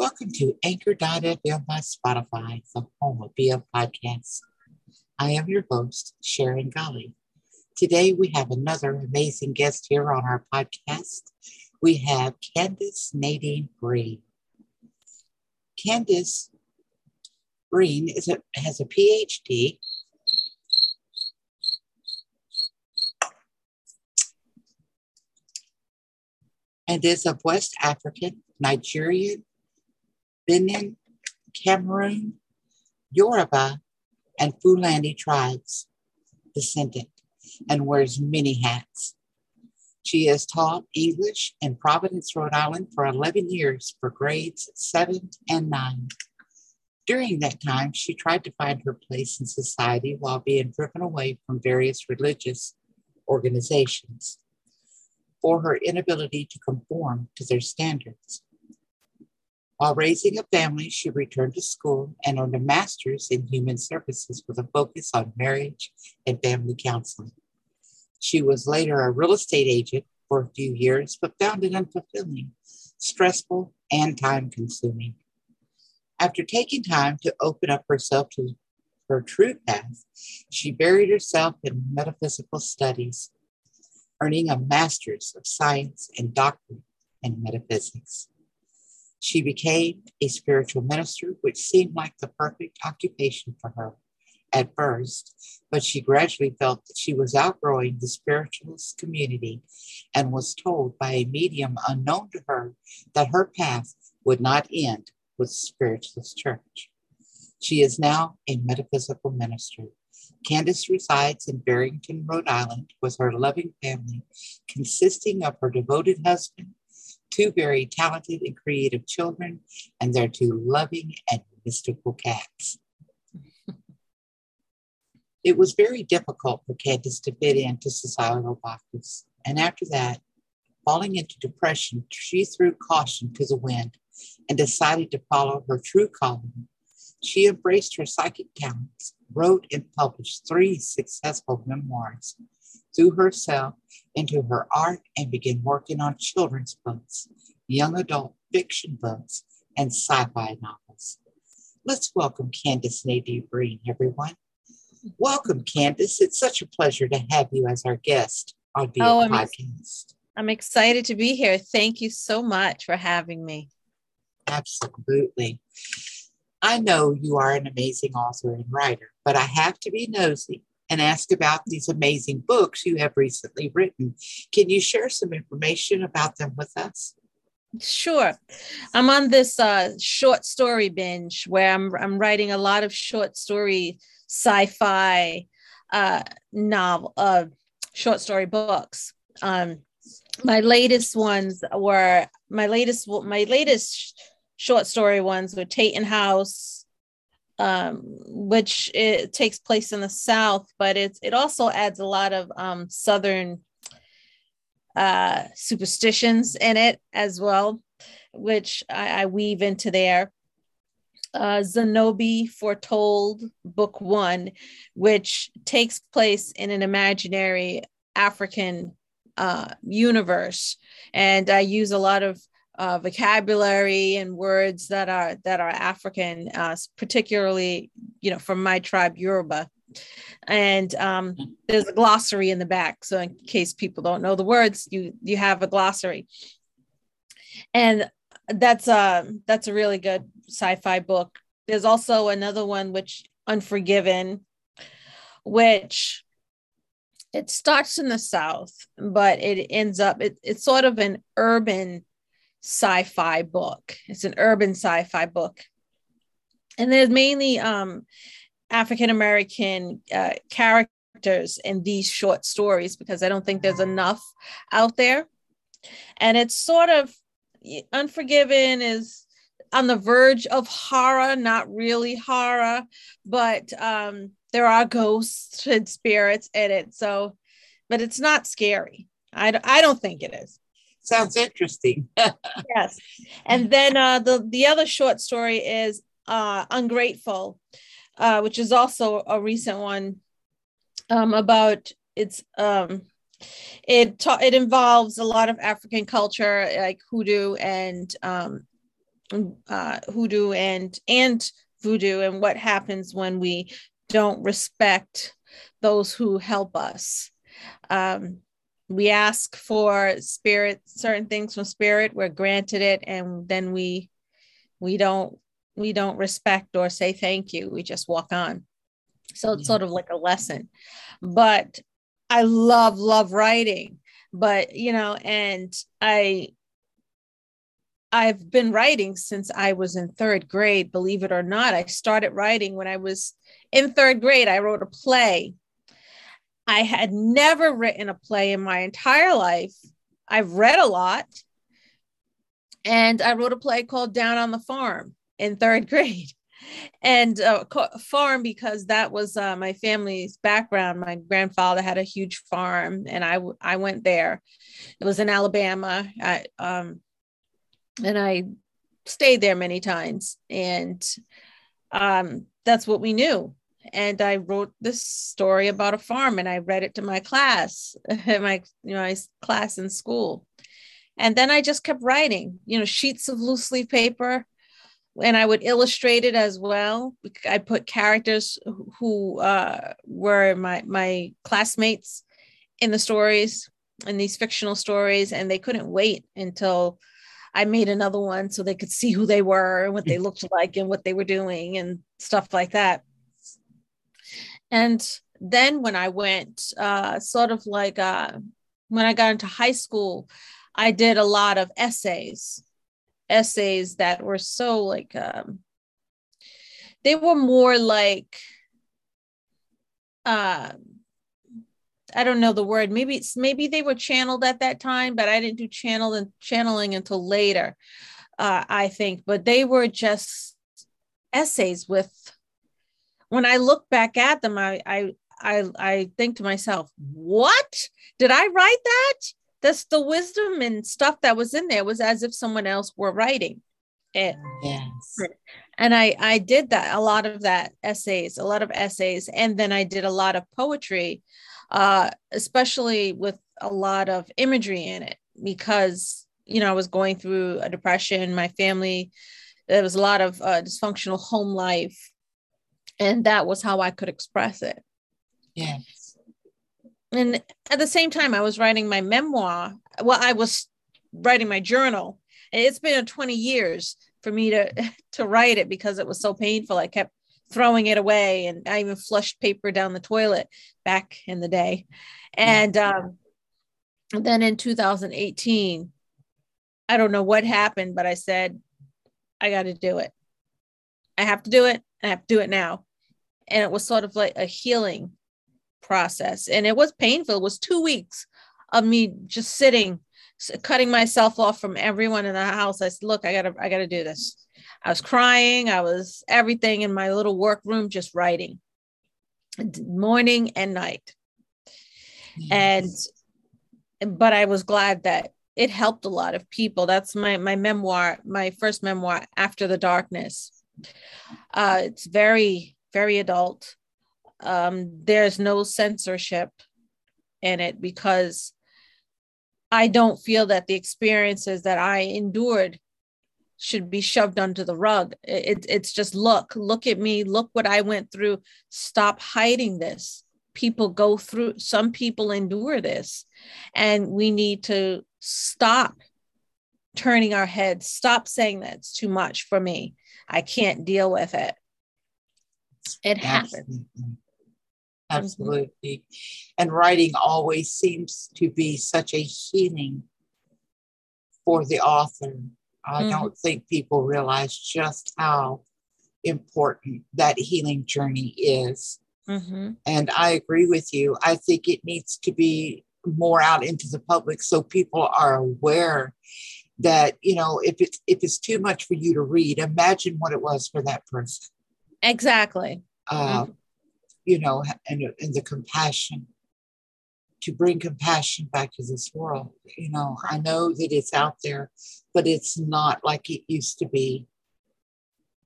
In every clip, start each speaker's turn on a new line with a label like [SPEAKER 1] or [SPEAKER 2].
[SPEAKER 1] Welcome to Anchor.fm by Spotify, the home of BM Podcasts. I am your host, Sharon Golly. Today we have another amazing guest here on our podcast. We have Candace Nadine Breen. Candace Breen is a, has a PhD and is of West African, Nigerian, Benin, Cameroon, Yoruba, and Fulani tribes descendant and wears many hats. She has taught English in Providence, Rhode Island for 11 years for grades seven and nine. During that time, she tried to find her place in society while being driven away from various religious organizations for her inability to conform to their standards. While raising a family, she returned to school and earned a master's in human services with a focus on marriage and family counseling. She was later a real estate agent for a few years, but found it unfulfilling, stressful, and time consuming. After taking time to open up herself to her true path, she buried herself in metaphysical studies earning a master's of science and doctorate in metaphysics. She became a spiritual minister, which seemed like the perfect occupation for her at first, but she gradually felt that she was outgrowing the spiritualist community and was told by a medium unknown to her that her path would not end with the spiritualist church. She is now a metaphysical minister Candace resides in Barrington, Rhode Island, with her loving family, consisting of her devoted husband, two very talented and creative children, and their two loving and mystical cats. it was very difficult for Candace to fit into societal boxes, and after that, falling into depression, she threw caution to the wind and decided to follow her true calling. She embraced her psychic talents wrote and published three successful memoirs, threw herself into her art and began working on children's books, young adult fiction books, and sci fi novels. Let's welcome Candace Nadine Breen, everyone. Welcome, Candace. It's such a pleasure to have you as our guest on the oh, podcast.
[SPEAKER 2] I'm excited to be here. Thank you so much for having me.
[SPEAKER 1] Absolutely. I know you are an amazing author and writer, but I have to be nosy and ask about these amazing books you have recently written. Can you share some information about them with us?
[SPEAKER 2] Sure. I'm on this uh, short story binge where I'm, I'm writing a lot of short story sci-fi uh, novel, uh, short story books. Um, my latest ones were my latest my latest short story ones with Tayton House, um, which it takes place in the South, but it's it also adds a lot of um, Southern uh, superstitions in it as well, which I, I weave into there. Uh, Zenobi Foretold, Book One, which takes place in an imaginary African uh, universe. And I use a lot of uh, vocabulary and words that are that are African, uh, particularly you know from my tribe Yoruba. And um, there's a glossary in the back, so in case people don't know the words, you you have a glossary. And that's a that's a really good sci-fi book. There's also another one which Unforgiven, which it starts in the south but it ends up it, it's sort of an urban sci-fi book. It's an urban sci-fi book. And there's mainly um, African American uh, characters in these short stories because I don't think there's enough out there. And it's sort of Unforgiven is on the verge of horror, not really horror, but um, there are ghosts and spirits in it. So, but it's not scary. I, I don't think it is.
[SPEAKER 1] Sounds interesting.
[SPEAKER 2] yes. And then uh, the, the other short story is uh, Ungrateful, uh, which is also a recent one um, about it's um, it ta- it involves a lot of African culture like hoodoo and um, uh, hoodoo and and voodoo and what happens when we don't respect those who help us. Um, we ask for spirit, certain things from spirit, we're granted it, and then we we don't we don't respect or say thank you. We just walk on. So it's sort of like a lesson. But I love, love writing. But you know, and I I've been writing since I was in third grade, believe it or not. I started writing when I was in third grade. I wrote a play. I had never written a play in my entire life. I've read a lot. And I wrote a play called Down on the Farm in third grade. And uh, farm because that was uh, my family's background. My grandfather had a huge farm, and I I went there. It was in Alabama. I, um, and I stayed there many times. And um, that's what we knew. And I wrote this story about a farm, and I read it to my class, my you know my class in school. And then I just kept writing, you know, sheets of loose leaf paper, and I would illustrate it as well. I put characters who uh, were my my classmates in the stories in these fictional stories, and they couldn't wait until I made another one so they could see who they were and what they looked like and what they were doing and stuff like that. And then when I went, uh, sort of like uh, when I got into high school, I did a lot of essays, essays that were so like, um, they were more like, uh, I don't know the word. Maybe it's maybe they were channeled at that time, but I didn't do channel and channeling until later. Uh, I think, but they were just essays with. When I look back at them, I I I, I think to myself, what did I write that? That's the wisdom and stuff that was in there was as if someone else were writing it.
[SPEAKER 1] Yes.
[SPEAKER 2] And I I did that a lot of that essays, a lot of essays, and then I did a lot of poetry uh, especially with a lot of imagery in it because you know I was going through a depression. My family, there was a lot of uh, dysfunctional home life, and that was how I could express it.
[SPEAKER 1] Yes.
[SPEAKER 2] And at the same time, I was writing my memoir. Well, I was writing my journal. And it's been 20 years for me to to write it because it was so painful. I kept throwing it away and i even flushed paper down the toilet back in the day and um, then in 2018 i don't know what happened but i said i got to do it i have to do it i have to do it now and it was sort of like a healing process and it was painful it was two weeks of me just sitting cutting myself off from everyone in the house i said look i gotta i gotta do this I was crying. I was everything in my little workroom, just writing morning and night. Yes. And, but I was glad that it helped a lot of people. That's my, my memoir, my first memoir, After the Darkness. Uh, it's very, very adult. Um, there's no censorship in it because I don't feel that the experiences that I endured should be shoved under the rug. It, it's just look, look at me, look what I went through. Stop hiding this. People go through, some people endure this, and we need to stop turning our heads, stop saying that's too much for me. I can't deal with it. It happens.
[SPEAKER 1] Absolutely. And writing always seems to be such a healing for the author I mm-hmm. don't think people realize just how important that healing journey is. Mm-hmm. And I agree with you. I think it needs to be more out into the public so people are aware that you know if it's if it's too much for you to read imagine what it was for that person
[SPEAKER 2] exactly
[SPEAKER 1] uh, mm-hmm. you know and, and the compassion to bring compassion back to this world. You know, I know that it's out there, but it's not like it used to be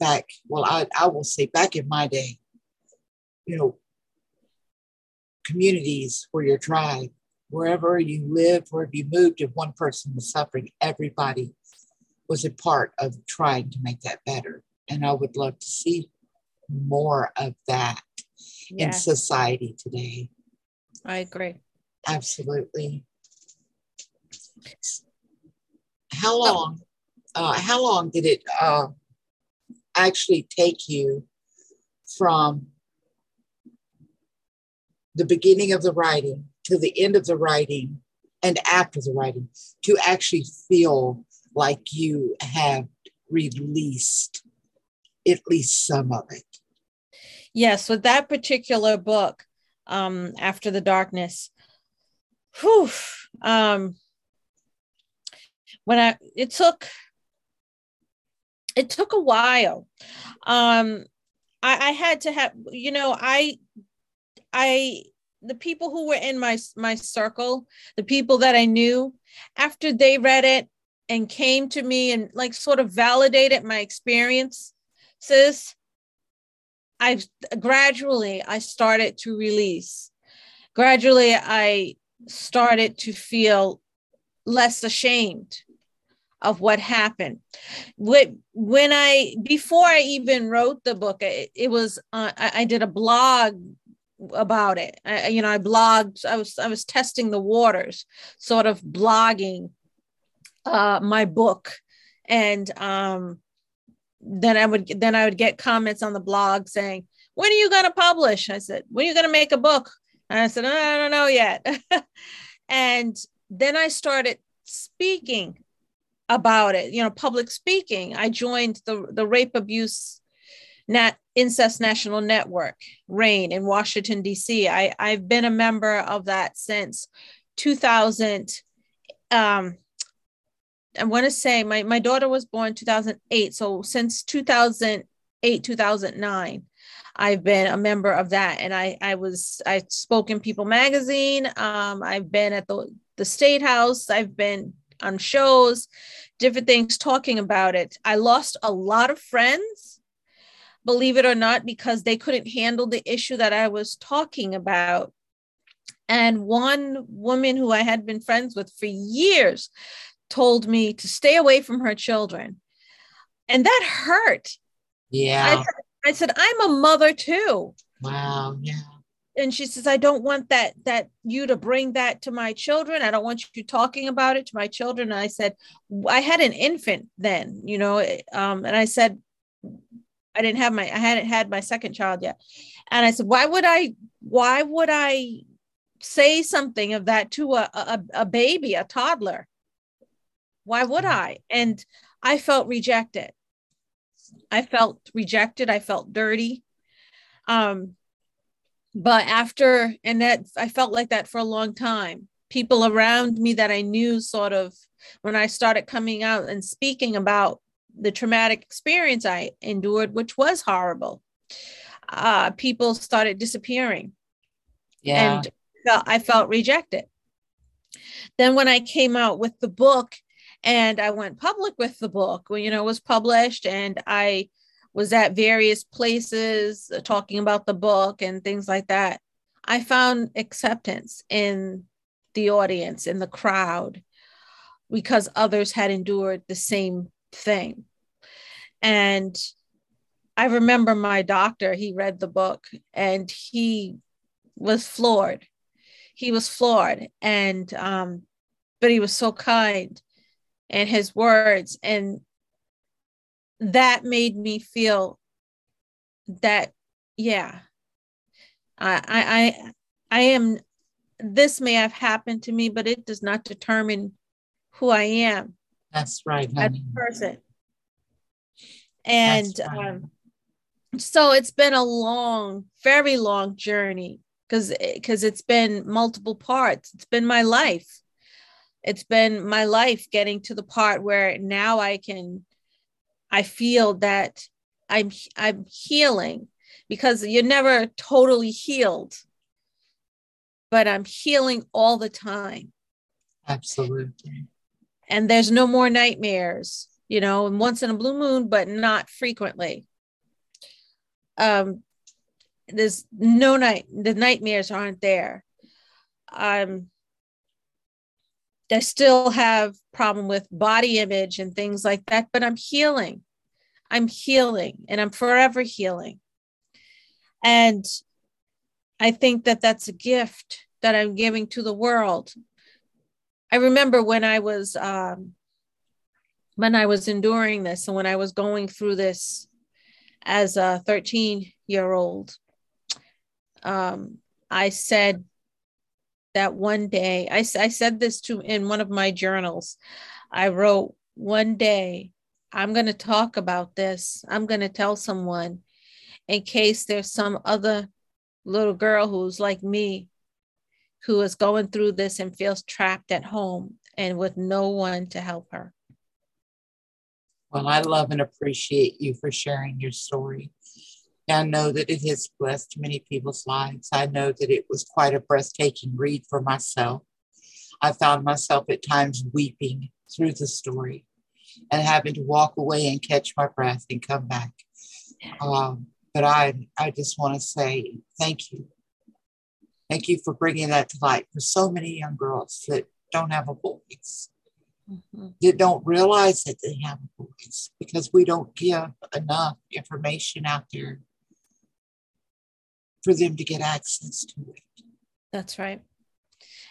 [SPEAKER 1] back. Well, I, I will say back in my day, you know, communities where your tribe, wherever you lived, wherever you moved, if one person was suffering, everybody was a part of trying to make that better. And I would love to see more of that in society today.
[SPEAKER 2] I agree.
[SPEAKER 1] Absolutely. How long? Uh, how long did it uh, actually take you from the beginning of the writing to the end of the writing and after the writing to actually feel like you have released at least some of it.
[SPEAKER 2] Yes, with that particular book, um, After the Darkness, whew, um, when I it took it took a while. Um, I, I had to have, you know, I I the people who were in my my circle, the people that I knew, after they read it and came to me and like sort of validated my experiences, I gradually I started to release. Gradually I started to feel less ashamed of what happened. When I before I even wrote the book, it, it was uh, I, I did a blog about it. I, you know, I blogged. I was I was testing the waters, sort of blogging uh, my book, and um, then I would then I would get comments on the blog saying, "When are you going to publish?" I said, "When are you going to make a book?" And I said, "I don't know yet." and then I started speaking about it. You know, public speaking. I joined the the rape abuse Nat Incest National Network, RAINN in Washington, D.C. I, I've been a member of that since 2000. Um, I want to say my, my daughter was born 2008. So since 2008, 2009, I've been a member of that. And I, I was, I spoke in People Magazine. Um, I've been at the, the State House. I've been on shows, different things talking about it. I lost a lot of friends believe it or not, because they couldn't handle the issue that I was talking about. And one woman who I had been friends with for years told me to stay away from her children. And that hurt.
[SPEAKER 1] Yeah.
[SPEAKER 2] I, I said, I'm a mother too.
[SPEAKER 1] Wow. Yeah.
[SPEAKER 2] And she says, I don't want that, that you to bring that to my children. I don't want you talking about it to my children. And I said, I had an infant then, you know, um, and I said, I didn't have my I hadn't had my second child yet. And I said, why would I why would I say something of that to a, a, a baby, a toddler? Why would mm-hmm. I? And I felt rejected. I felt rejected. I felt dirty. Um, but after, and that I felt like that for a long time. People around me that I knew sort of, when I started coming out and speaking about the traumatic experience I endured, which was horrible, uh, people started disappearing.
[SPEAKER 1] Yeah.
[SPEAKER 2] And I felt rejected. Then when I came out with the book and I went public with the book, when you know it was published and I was at various places talking about the book and things like that, I found acceptance in the audience, in the crowd, because others had endured the same thing. And I remember my doctor, he read the book and he was floored. He was floored. And, um, but he was so kind and his words. And that made me feel that, yeah, I, I, I am, this may have happened to me, but it does not determine who I am.
[SPEAKER 1] That's right.
[SPEAKER 2] As a person. And right. um, so it's been a long, very long journey because because it's been multiple parts. It's been my life. It's been my life getting to the part where now I can I feel that I'm I'm healing because you're never totally healed. But I'm healing all the time.
[SPEAKER 1] Absolutely
[SPEAKER 2] and there's no more nightmares you know once in a blue moon but not frequently um there's no night the nightmares aren't there um I still have problem with body image and things like that, but I'm healing. I'm healing and I'm forever healing. And I think that that's a gift that I'm giving to the world. I remember when I was um, when I was enduring this and when I was going through this as a 13 year old, um, I said that one day, I, I said this to in one of my journals. I wrote, one day I'm going to talk about this. I'm going to tell someone in case there's some other little girl who's like me who is going through this and feels trapped at home and with no one to help her.
[SPEAKER 1] Well, I love and appreciate you for sharing your story. I know that it has blessed many people's lives. I know that it was quite a breathtaking read for myself. I found myself at times weeping through the story and having to walk away and catch my breath and come back. Um, but I, I just want to say thank you. Thank you for bringing that to light for so many young girls that don't have a voice mm-hmm. that don't realize that they have a voice because we don't give enough information out there for them to get access to it.
[SPEAKER 2] That's right.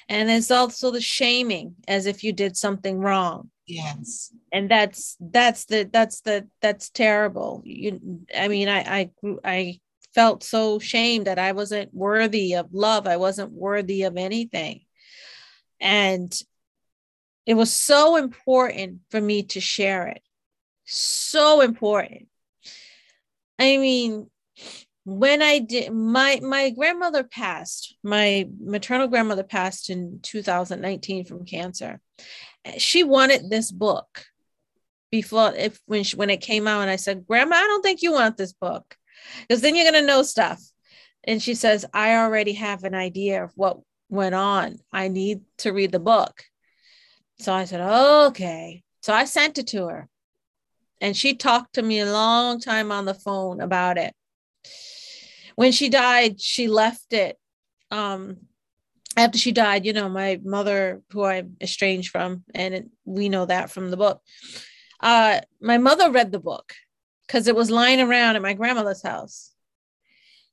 [SPEAKER 2] And there's also the shaming as if you did something wrong.
[SPEAKER 1] Yes.
[SPEAKER 2] And that's that's the that's the that's terrible. You I mean I I I felt so shamed that I wasn't worthy of love. I wasn't worthy of anything. And it was so important for me to share it. So important. I mean, when I did my my grandmother passed, my maternal grandmother passed in 2019 from cancer. She wanted this book before if when she, when it came out and I said, "Grandma, I don't think you want this book." Because then you're going to know stuff. And she says, "I already have an idea of what went on. I need to read the book." So I said, okay. So I sent it to her. And she talked to me a long time on the phone about it. When she died, she left it. Um, after she died, you know, my mother, who I'm estranged from, and it, we know that from the book. Uh, my mother read the book because it was lying around at my grandmother's house.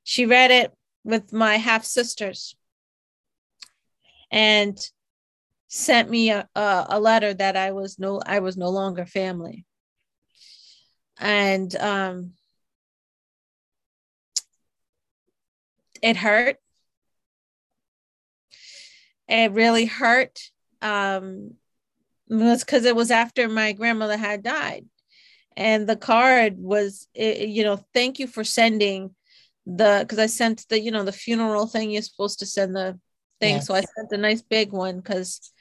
[SPEAKER 2] She read it with my half sisters. And sent me a, a, letter that I was no I was no longer family. And um, it hurt. It really hurt. Um, it was because it was after my grandmother had died. And the card was, it, you know, thank you for sending the, because I sent the, you know, the funeral thing you're supposed to send the thing. Yes. So I sent a nice big one because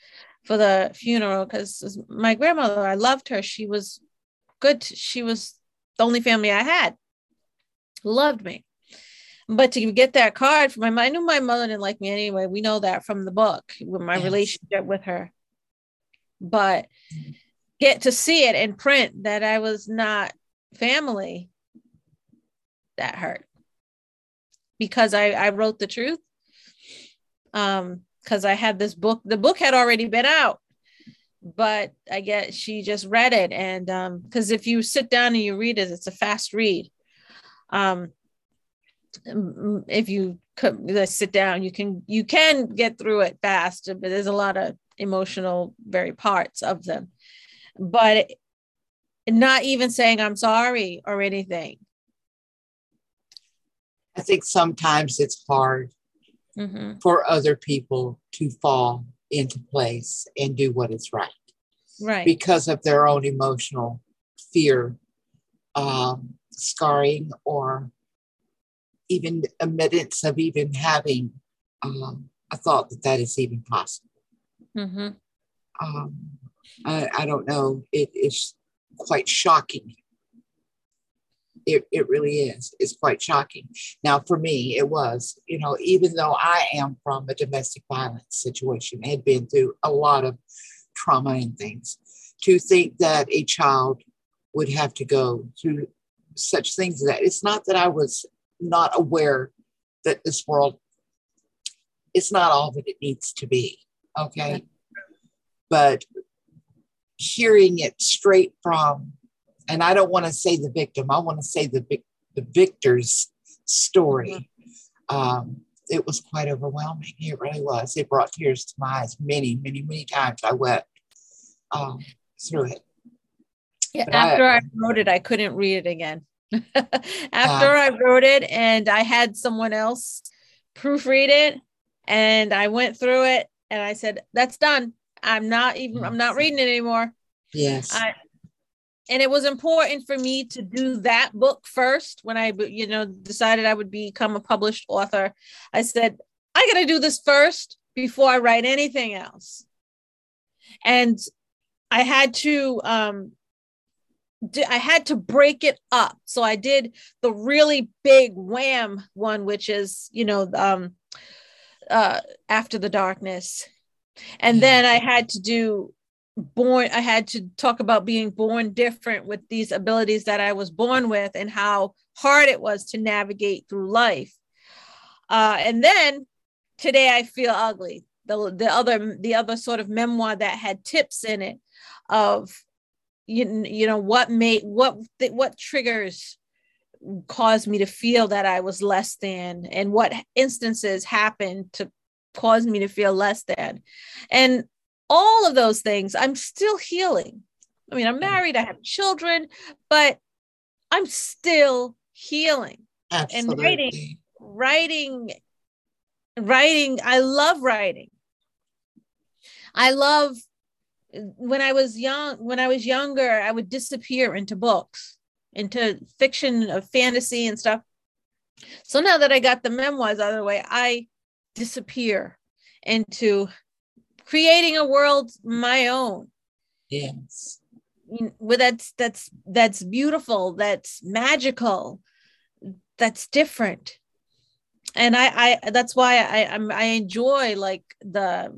[SPEAKER 2] for the funeral because my grandmother, I loved her. She was good. She was the only family I had loved me. But to get that card from my I knew my mother didn't like me anyway. We know that from the book with my yes. relationship with her. But get to see it in print that I was not family, that hurt. Because I, I wrote the truth. Um, because I had this book. The book had already been out, but I guess she just read it, and um, because if you sit down and you read it, it's a fast read. Um, if you could sit down, you can you can get through it fast, but there's a lot of emotional very parts of them. But not even saying I'm sorry or anything.
[SPEAKER 1] I think sometimes it's hard mm-hmm. for other people to fall into place and do what is right.
[SPEAKER 2] Right.
[SPEAKER 1] Because of their own emotional fear, um, scarring, or even admittance of even having um, a thought that that is even possible. Mm-hmm. Um, I, I, don't know. It is quite shocking it, it really is. It's quite shocking. Now, for me, it was, you know, even though I am from a domestic violence situation, had been through a lot of trauma and things, to think that a child would have to go through such things that it's not that I was not aware that this world it's not all that it needs to be. Okay. but hearing it straight from, and I don't want to say the victim, I want to say the, the victor's story. Um, it was quite overwhelming. It really was. It brought tears to my eyes many, many, many times. I wept um, through it.
[SPEAKER 2] Yeah, but after I, I, wrote it, I couldn't read it again. after uh, I wrote it and I had someone else proofread it and I went through it and I said, that's done. I'm not even, I'm not reading it anymore.
[SPEAKER 1] Yes. I,
[SPEAKER 2] and it was important for me to do that book first when I, you know, decided I would become a published author. I said, I got to do this first before I write anything else. And I had to, um, I had to break it up. So I did the really big wham one, which is, you know, um, uh, after the darkness. And then I had to do born, I had to talk about being born different with these abilities that I was born with and how hard it was to navigate through life. Uh, and then today I feel ugly. The, the other the other sort of memoir that had tips in it of you, you know what made what what triggers caused me to feel that I was less than and what instances happened to cause me to feel less than. And all of those things, I'm still healing. I mean, I'm mm. married, I have children, but I'm still healing.
[SPEAKER 1] Absolutely.
[SPEAKER 2] And writing, writing, writing, I love writing. I love when I was young, when I was younger, I would disappear into books, into fiction of fantasy and stuff. So now that I got the memoirs out of the way, I disappear into creating a world my own.
[SPEAKER 1] Yes.
[SPEAKER 2] Well, that's that's that's beautiful, that's magical, that's different. And I I that's why I I'm, I enjoy like the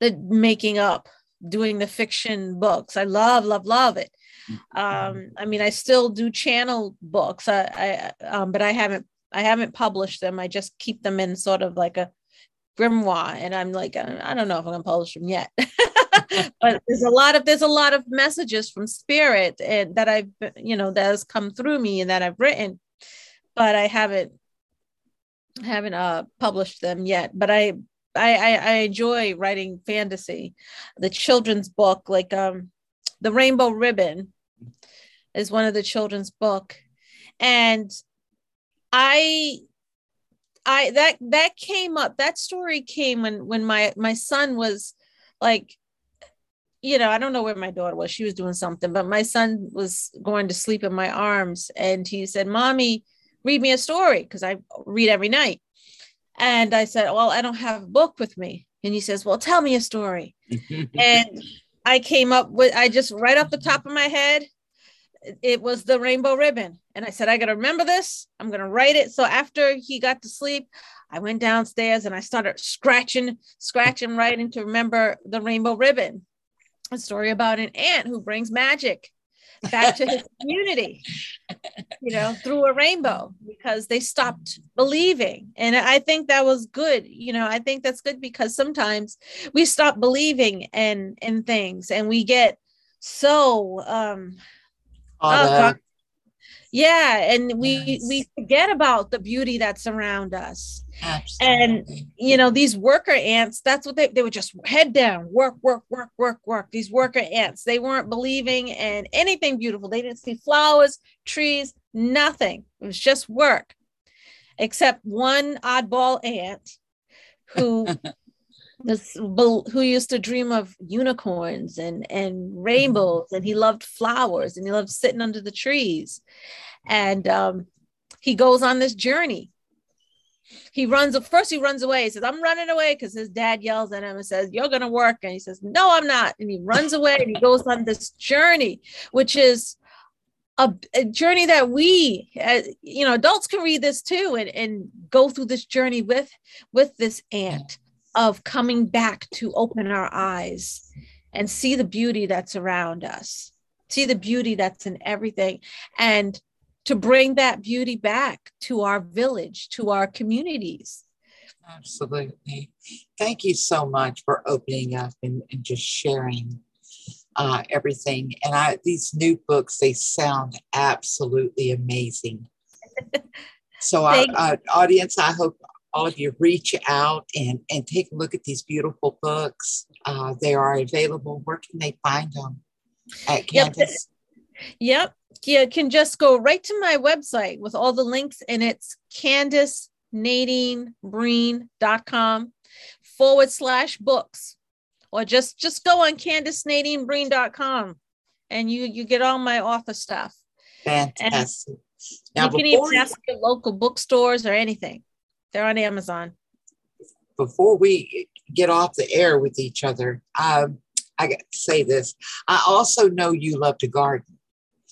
[SPEAKER 2] the making up, doing the fiction books. I love, love, love it. Mm-hmm. Um, I mean, I still do channel books, I, I um, but I haven't, I haven't published them. I just keep them in sort of like a grimoire, and I'm like, I don't know if I'm gonna publish them yet. but there's a lot of there's a lot of messages from spirit and that I've you know that has come through me and that I've written, but I haven't haven't uh published them yet. But I I, I, I enjoy writing fantasy. The children's book, like um, the Rainbow Ribbon, is one of the children's book, and I I that that came up. That story came when when my my son was like you know, I don't know where my daughter was. She was doing something, but my son was going to sleep in my arms and he said, Mommy, read me a story because I read every night. And I said, Well, I don't have a book with me. And he says, Well, tell me a story. and I came up with, I just right off the top of my head, it was the rainbow ribbon. And I said, I got to remember this. I'm going to write it. So after he got to sleep, I went downstairs and I started scratching, scratching, writing to remember the rainbow ribbon. A story about an ant who brings magic back to his community, you know, through a rainbow because they stopped believing. And I think that was good. You know, I think that's good because sometimes we stop believing in in things and we get so um oh, yeah and we yes. we forget about the beauty that's around us Absolutely. and you know these worker ants that's what they, they would just head down work work work work work. These worker ants they weren't believing in anything beautiful. They didn't see flowers trees nothing. It was just work. Except one oddball ant who this who used to dream of unicorns and and rainbows and he loved flowers and he loved sitting under the trees. And um, he goes on this journey he runs first he runs away he says i'm running away because his dad yells at him and says you're to work and he says no i'm not and he runs away and he goes on this journey which is a, a journey that we uh, you know adults can read this too and, and go through this journey with with this ant of coming back to open our eyes and see the beauty that's around us, see the beauty that's in everything, and to bring that beauty back to our village, to our communities.
[SPEAKER 1] Absolutely. Thank you so much for opening up and, and just sharing uh, everything. And I, these new books, they sound absolutely amazing. so, our, our, audience, I hope all of you reach out and, and take a look at these beautiful books. Uh, they are available. Where can they find them? At Candace?
[SPEAKER 2] Yep. yep. You can just go right to my website with all the links, and it's CandaceNadineBreen.com forward slash books. Or just just go on CandaceNadineBreen.com and you you get all my author stuff.
[SPEAKER 1] Fantastic. And
[SPEAKER 2] now, you can even ask your local bookstores or anything. They're on Amazon.
[SPEAKER 1] Before we get off the air with each other, um, I got to say this. I also know you love to garden.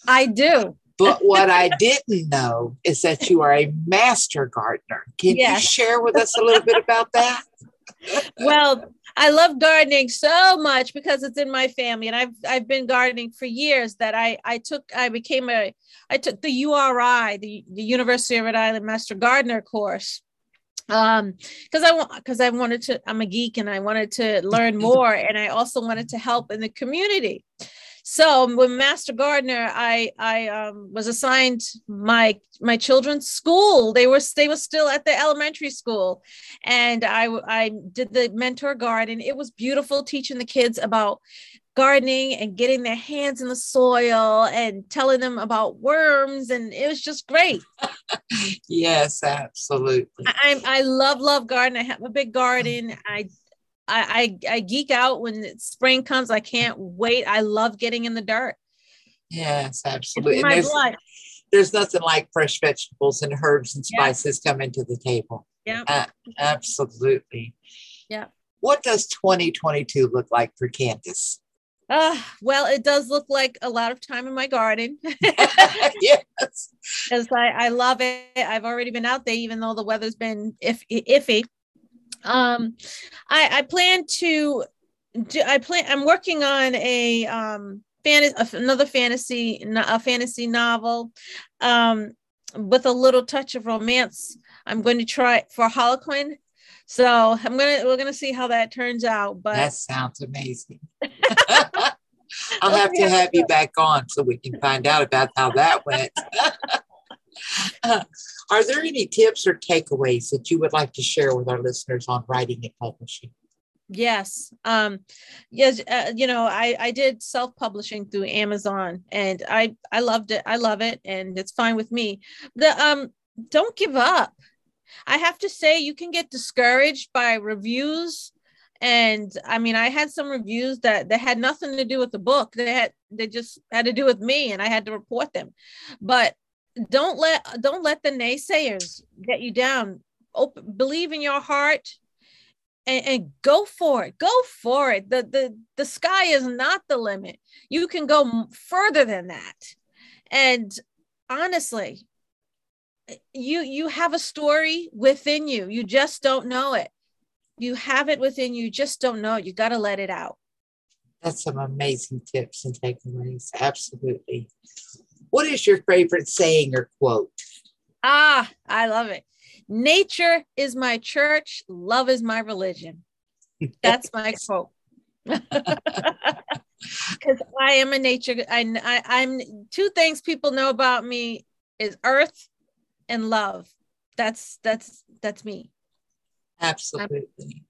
[SPEAKER 2] I do.
[SPEAKER 1] But what I didn't know is that you are a master gardener. Can yes. you share with us a little bit about that?
[SPEAKER 2] well, I love gardening so much because it's in my family, and I've I've been gardening for years. That I I took I became a I took the URI, the, the University of Rhode Island Master Gardener course, um because i want because i wanted to i'm a geek and i wanted to learn more and i also wanted to help in the community so when master gardener i i um, was assigned my my children's school. They were they were still at the elementary school. And i i did the mentor garden. It was beautiful teaching the kids about gardening and getting their hands in the soil and telling them about worms. And it was just great.
[SPEAKER 1] Yes absolutely.
[SPEAKER 2] I i love love garden i have a big garden. I I, I, I geek out when spring comes. I can't wait. I love getting in the dirt.
[SPEAKER 1] Yes, absolutely. There's, there's, nothing like fresh vegetables and herbs and spices yeah. coming to the table.
[SPEAKER 2] Yeah, uh,
[SPEAKER 1] absolutely.
[SPEAKER 2] Yeah.
[SPEAKER 1] What does 2022 look like for Candace?
[SPEAKER 2] Uh, well, it does look like a lot of time in my garden.
[SPEAKER 1] yes.
[SPEAKER 2] Because I, I love it. I've already been out there, even though the weather's been if, iffy. Um, I, I plan to do, I plan, I'm working on a, um, fantasy, another fantasy, a fantasy novel, um, with a little touch of romance. I'm going to try for Harlequin so I'm gonna we're gonna see how that turns out. But
[SPEAKER 1] that sounds amazing. I'll have to have you back on so we can find out about how that went. uh, are there any tips or takeaways that you would like to share with our listeners on writing and publishing?
[SPEAKER 2] Yes. Um, yes. Uh, you know, I, I did self-publishing through Amazon and I, I loved it. I love it and it's fine with me. The, um, don't give up. I have to say, you can get discouraged by reviews. And I mean, I had some reviews that that had nothing to do with the book. They had they just had to do with me, and I had to report them. But don't let don't let the naysayers get you down. Open, believe in your heart and, and, go for it. Go for it. The, the the sky is not the limit. You can go further than that. And honestly, you you have a story within you you just don't know it you have it within you just don't know it you got to let it out
[SPEAKER 1] that's some amazing tips and takeaways absolutely what is your favorite saying or quote
[SPEAKER 2] ah i love it nature is my church love is my religion that's my quote because i am a nature I, I i'm two things people know about me is earth and love. That's that's that's me.
[SPEAKER 1] Absolutely.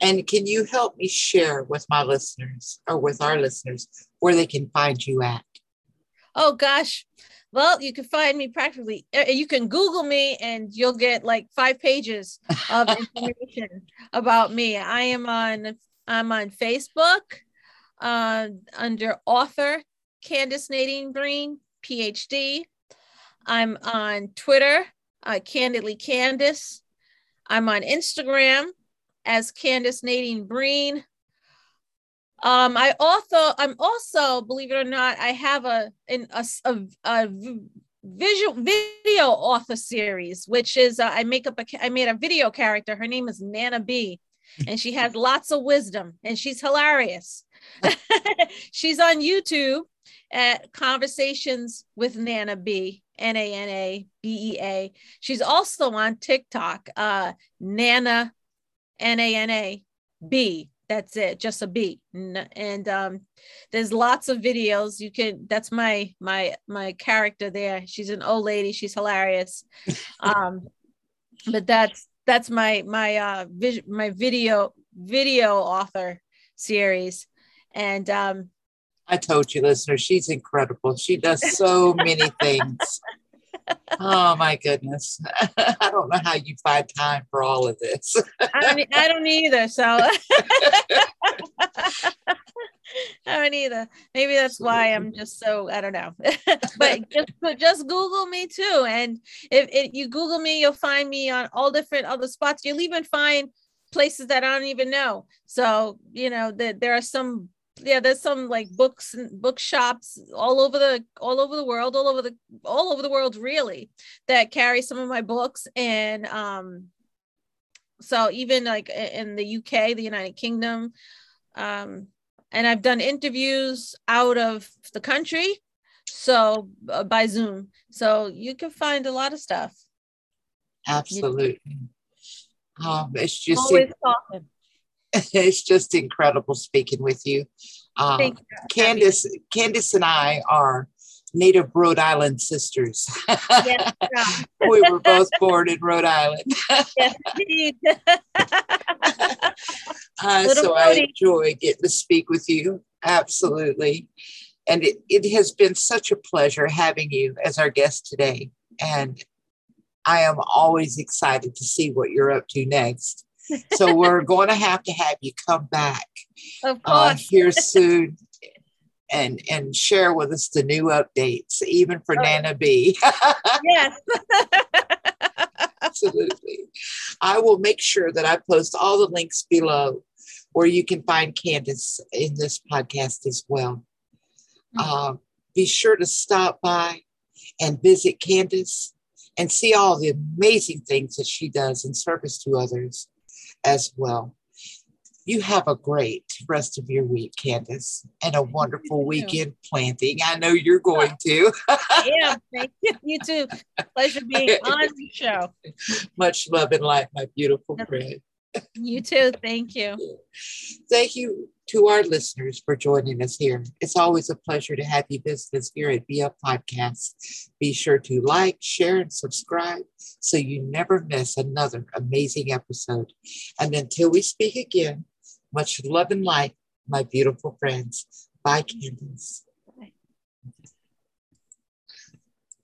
[SPEAKER 1] and can you help me share with my listeners or with our listeners where they can find you at?
[SPEAKER 2] Oh gosh. Well, you can find me practically. Uh, you can Google me and you'll get like five pages of information about me. I am on I'm on Facebook uh, under author Candace Nadine Breen, PhD. I'm on Twitter, uh, Candidly Candace. I'm on Instagram as Candace Nadine Breen. Um, I also, I'm also, believe it or not, I have a, in a, a, a visual video author series, which is uh, I make up a, I made a video character. Her name is Nana B, and she has lots of wisdom, and she's hilarious. she's on YouTube at Conversations with Nana B, N A N A B E A. She's also on TikTok, uh, Nana, N A N A B. That's it, just a B. And um, there's lots of videos. You can. That's my my my character there. She's an old lady. She's hilarious. Um, but that's that's my my uh vis- my video video author series and um
[SPEAKER 1] I told you, listener, she's incredible. She does so many things. Oh my goodness. I don't know how you find time for all of this.
[SPEAKER 2] I, don't, I don't either. So I don't either. Maybe that's why I'm just so I don't know. but just just Google me too. And if, if you Google me, you'll find me on all different other spots. You'll even find places that I don't even know. So, you know, that there are some yeah there's some like books and bookshops all over the all over the world all over the all over the world really that carry some of my books. And um so even like in the UK the United Kingdom um and I've done interviews out of the country so uh, by Zoom. So you can find a lot of stuff.
[SPEAKER 1] Absolutely. um it's just
[SPEAKER 2] always talking
[SPEAKER 1] it's just incredible speaking with you. Um, you. Candace, Candace and I are native Rhode Island sisters. Yes, we were both born in Rhode Island. yes, indeed. uh, so I enjoy getting to speak with you. Absolutely. And it, it has been such a pleasure having you as our guest today. And I am always excited to see what you're up to next so we're going to have to have you come back uh, here soon and and share with us the new updates, even for oh. Nana
[SPEAKER 2] B. yes.
[SPEAKER 1] Absolutely. I will make sure that I post all the links below where you can find Candace in this podcast as well. Mm-hmm. Uh, be sure to stop by and visit Candace and see all the amazing things that she does in service to others as well. You have a great rest of your week, Candace, and a wonderful weekend planting. I know you're going to.
[SPEAKER 2] yeah, thank you. You too. Pleasure being on the show.
[SPEAKER 1] Much love and light, my beautiful friend.
[SPEAKER 2] You too. Thank you.
[SPEAKER 1] Thank you to our listeners for joining us here. It's always a pleasure to have you visit us here at Be Up Podcast. Be sure to like, share, and subscribe so you never miss another amazing episode. And until we speak again, much love and light, my beautiful friends. Bye, Candace.